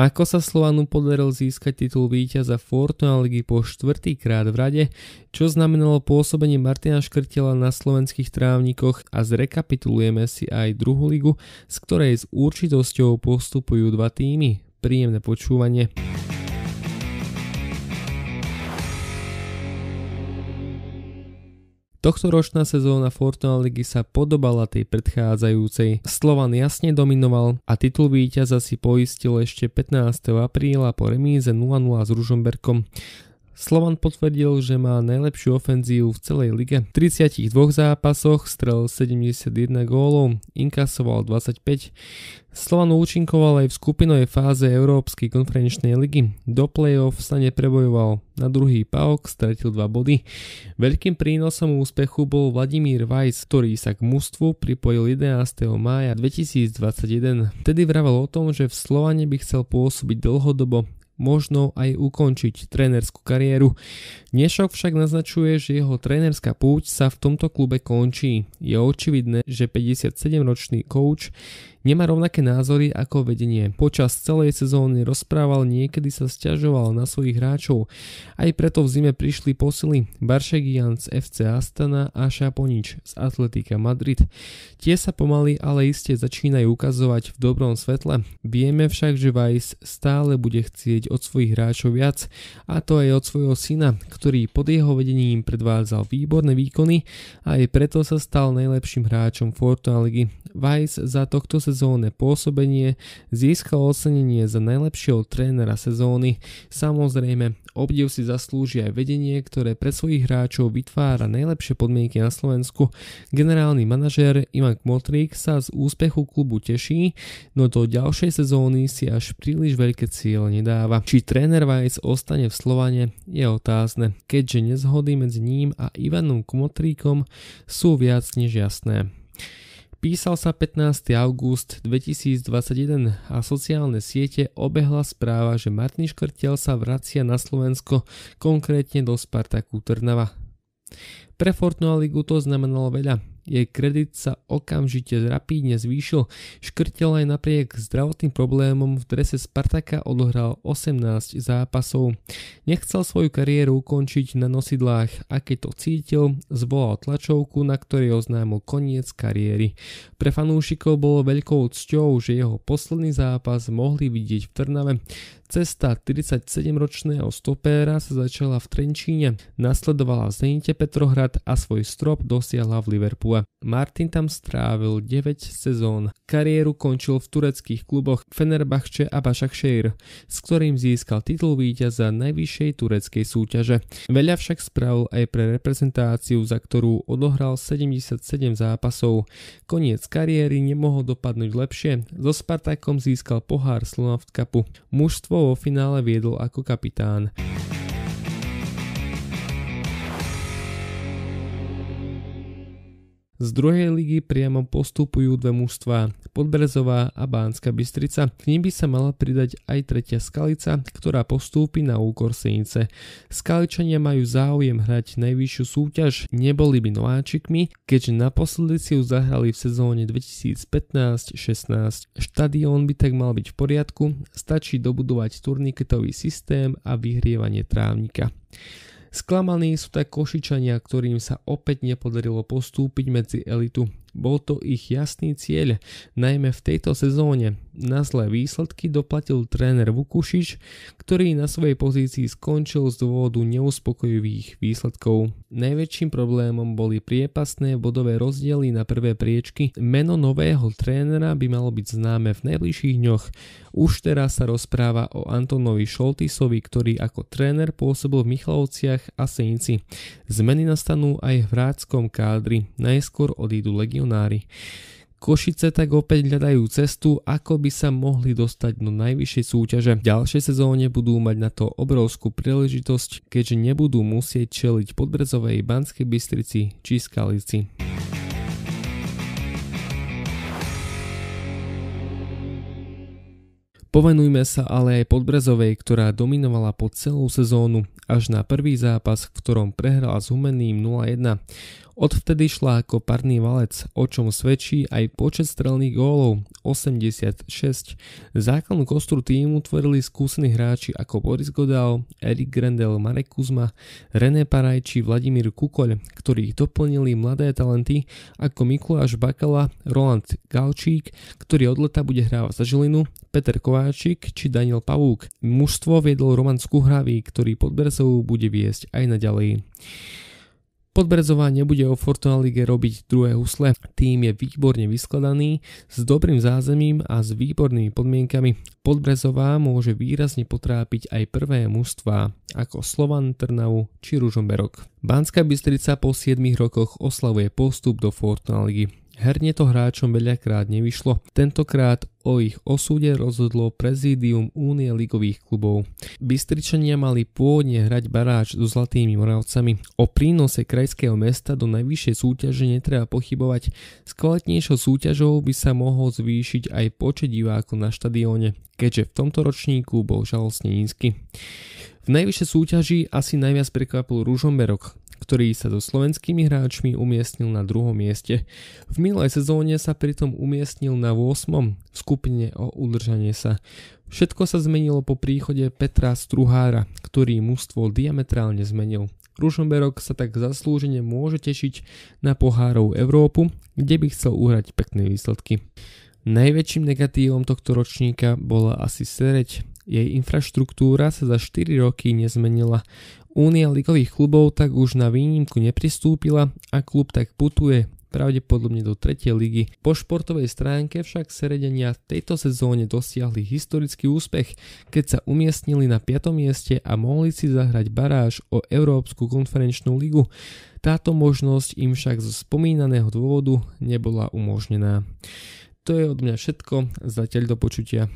Ako sa Slovanu podaril získať titul víťaza Fortuna ligy po štvrtýkrát v rade, čo znamenalo pôsobenie Martina Škrtela na slovenských trávnikoch a zrekapitulujeme si aj druhú ligu, z ktorej s určitosťou postupujú dva týmy. Príjemné počúvanie. Tohtoročná sezóna Fortuna ligy sa podobala tej predchádzajúcej. Slovan jasne dominoval a titul víťaza si poistil ešte 15. apríla po remíze 0-0 s Ružomberkom. Slovan potvrdil, že má najlepšiu ofenzívu v celej lige. V 32 zápasoch strel 71 gólov, inkasoval 25. Slovan účinkoval aj v skupinovej fáze Európskej konferenčnej ligy. Do play-off sa neprebojoval. Na druhý paok stratil 2 body. Veľkým prínosom úspechu bol Vladimír Weiss, ktorý sa k mústvu pripojil 11. mája 2021. Vtedy vravel o tom, že v Slovane by chcel pôsobiť dlhodobo možno aj ukončiť trénerskú kariéru. Dnešok však naznačuje, že jeho trénerská púť sa v tomto klube končí. Je očividné, že 57-ročný coach Nemá rovnaké názory ako vedenie. Počas celej sezóny rozprával, niekedy sa stiažoval na svojich hráčov. Aj preto v zime prišli posily Baršegian z FC Astana a Šaponič z Atletika Madrid. Tie sa pomaly, ale iste začínajú ukazovať v dobrom svetle. Vieme však, že Weiss stále bude chcieť od svojich hráčov viac, a to aj od svojho syna, ktorý pod jeho vedením predvádzal výborné výkony a aj preto sa stal najlepším hráčom Fortuna ligy. Weiss za tohto sezónne pôsobenie získal ocenenie za najlepšieho trénera sezóny. Samozrejme, obdiv si zaslúži aj vedenie, ktoré pre svojich hráčov vytvára najlepšie podmienky na Slovensku. Generálny manažér Ivan Kmotrík sa z úspechu klubu teší, no do ďalšej sezóny si až príliš veľké cieľ nedáva. Či tréner Weiss ostane v Slovane je otázne, keďže nezhody medzi ním a Ivanom Kmotríkom sú viac než jasné. Písal sa 15. august 2021 a sociálne siete obehla správa, že Martin Škrtel sa vracia na Slovensko, konkrétne do Spartaku Trnava. Pre Fortuna Ligu to znamenalo veľa. Jej kredit sa okamžite rapídne zvýšil, škrtel aj napriek zdravotným problémom v drese Spartaka odohral 18 zápasov. Nechcel svoju kariéru ukončiť na nosidlách a keď to cítil, zvolal tlačovku, na ktorej oznámil koniec kariéry. Pre fanúšikov bolo veľkou cťou, že jeho posledný zápas mohli vidieť v Trnave. Cesta 37-ročného stopéra sa začala v Trenčíne, nasledovala v Zenite Petrohrad a svoj strop dosiahla v Liverpoole. Martin tam strávil 9 sezón. Kariéru končil v tureckých kluboch Fenerbahce a Başakşehir, s ktorým získal titul víťaza najvyššej tureckej súťaže. Veľa však spravil aj pre reprezentáciu, za ktorú odohral 77 zápasov. Koniec kariéry nemohol dopadnúť lepšie. So Spartakom získal pohár Slonaft Cupu. Mužstvo vo finále viedol ako kapitán. Z druhej ligy priamo postupujú dve mužstva, Podbrezová a Bánska Bystrica. K nim by sa mala pridať aj tretia Skalica, ktorá postúpi na úkor Senice. Skaličania majú záujem hrať najvyššiu súťaž, neboli by nováčikmi, keďže naposledy si ju zahrali v sezóne 2015-16. Štadión by tak mal byť v poriadku, stačí dobudovať turniketový systém a vyhrievanie trávnika. Sklamaní sú tak Košičania, ktorým sa opäť nepodarilo postúpiť medzi elitu. Bol to ich jasný cieľ, najmä v tejto sezóne. Na zlé výsledky doplatil tréner Vukušič, ktorý na svojej pozícii skončil z dôvodu neuspokojivých výsledkov. Najväčším problémom boli priepasné bodové rozdiely na prvé priečky. Meno nového trénera by malo byť známe v najbližších dňoch. Už teraz sa rozpráva o Antonovi Šoltisovi, ktorý ako tréner pôsobil v Michalovciach a Senici. Zmeny nastanú aj v hráckom kádri, najskôr odídu legionári. Košice tak opäť hľadajú cestu, ako by sa mohli dostať do najvyššej súťaže. V ďalšej sezóne budú mať na to obrovskú príležitosť, keďže nebudú musieť čeliť Podbrezovej Banskej Bystrici či Skalici. Povenujme sa ale aj Podbrezovej, ktorá dominovala po celú sezónu až na prvý zápas, v ktorom prehrala s Humeným 0-1. Odvtedy šla ako parný valec, o čom svedčí aj počet strelných gólov 86. Základnú kostru týmu tvorili skúsení hráči ako Boris Godal, Erik Grendel, Marek Kuzma, René Paraj či Vladimír Kukoľ, ktorých doplnili mladé talenty ako Mikuláš Bakala, Roland Galčík, ktorý od leta bude hrávať za Žilinu, Peter Kováčik či Daniel Pavúk. Mužstvo viedol Roman Skuhravý, ktorý pod Berzovou bude viesť aj naďalej. Podbrezová nebude o Fortuna Lige robiť druhé husle. Tým je výborne vyskladaný, s dobrým zázemím a s výbornými podmienkami. Podbrezová môže výrazne potrápiť aj prvé mužstva ako Slovan, Trnavu či Ružomberok. Banská Bystrica po 7 rokoch oslavuje postup do Fortuna Ligy. Herne to hráčom veľakrát nevyšlo. Tentokrát o ich osúde rozhodlo prezídium Únie ligových klubov. Bystričania mali pôvodne hrať baráž so Zlatými Moravcami. O prínose krajského mesta do najvyššej súťaže netreba pochybovať. S kvalitnejšou súťažou by sa mohol zvýšiť aj počet divákov na štadióne, keďže v tomto ročníku bol žalostne nízky. V najvyššej súťaži asi najviac prekvapil Ružomberok, ktorý sa so slovenskými hráčmi umiestnil na druhom mieste. V minulej sezóne sa pritom umiestnil na 8. v skupine o udržanie sa. Všetko sa zmenilo po príchode Petra Struhára, ktorý mužstvo diametrálne zmenil. Ružomberok sa tak zaslúžene môže tešiť na pohárov Európu, kde by chcel uhrať pekné výsledky. Najväčším negatívom tohto ročníka bola asi Sereď. Jej infraštruktúra sa za 4 roky nezmenila. Únia ligových klubov tak už na výnimku nepristúpila a klub tak putuje pravdepodobne do 3. ligy. Po športovej stránke však Seredenia v tejto sezóne dosiahli historický úspech, keď sa umiestnili na 5. mieste a mohli si zahrať baráž o Európsku konferenčnú ligu. Táto možnosť im však zo spomínaného dôvodu nebola umožnená. To je od mňa všetko, zatiaľ do počutia.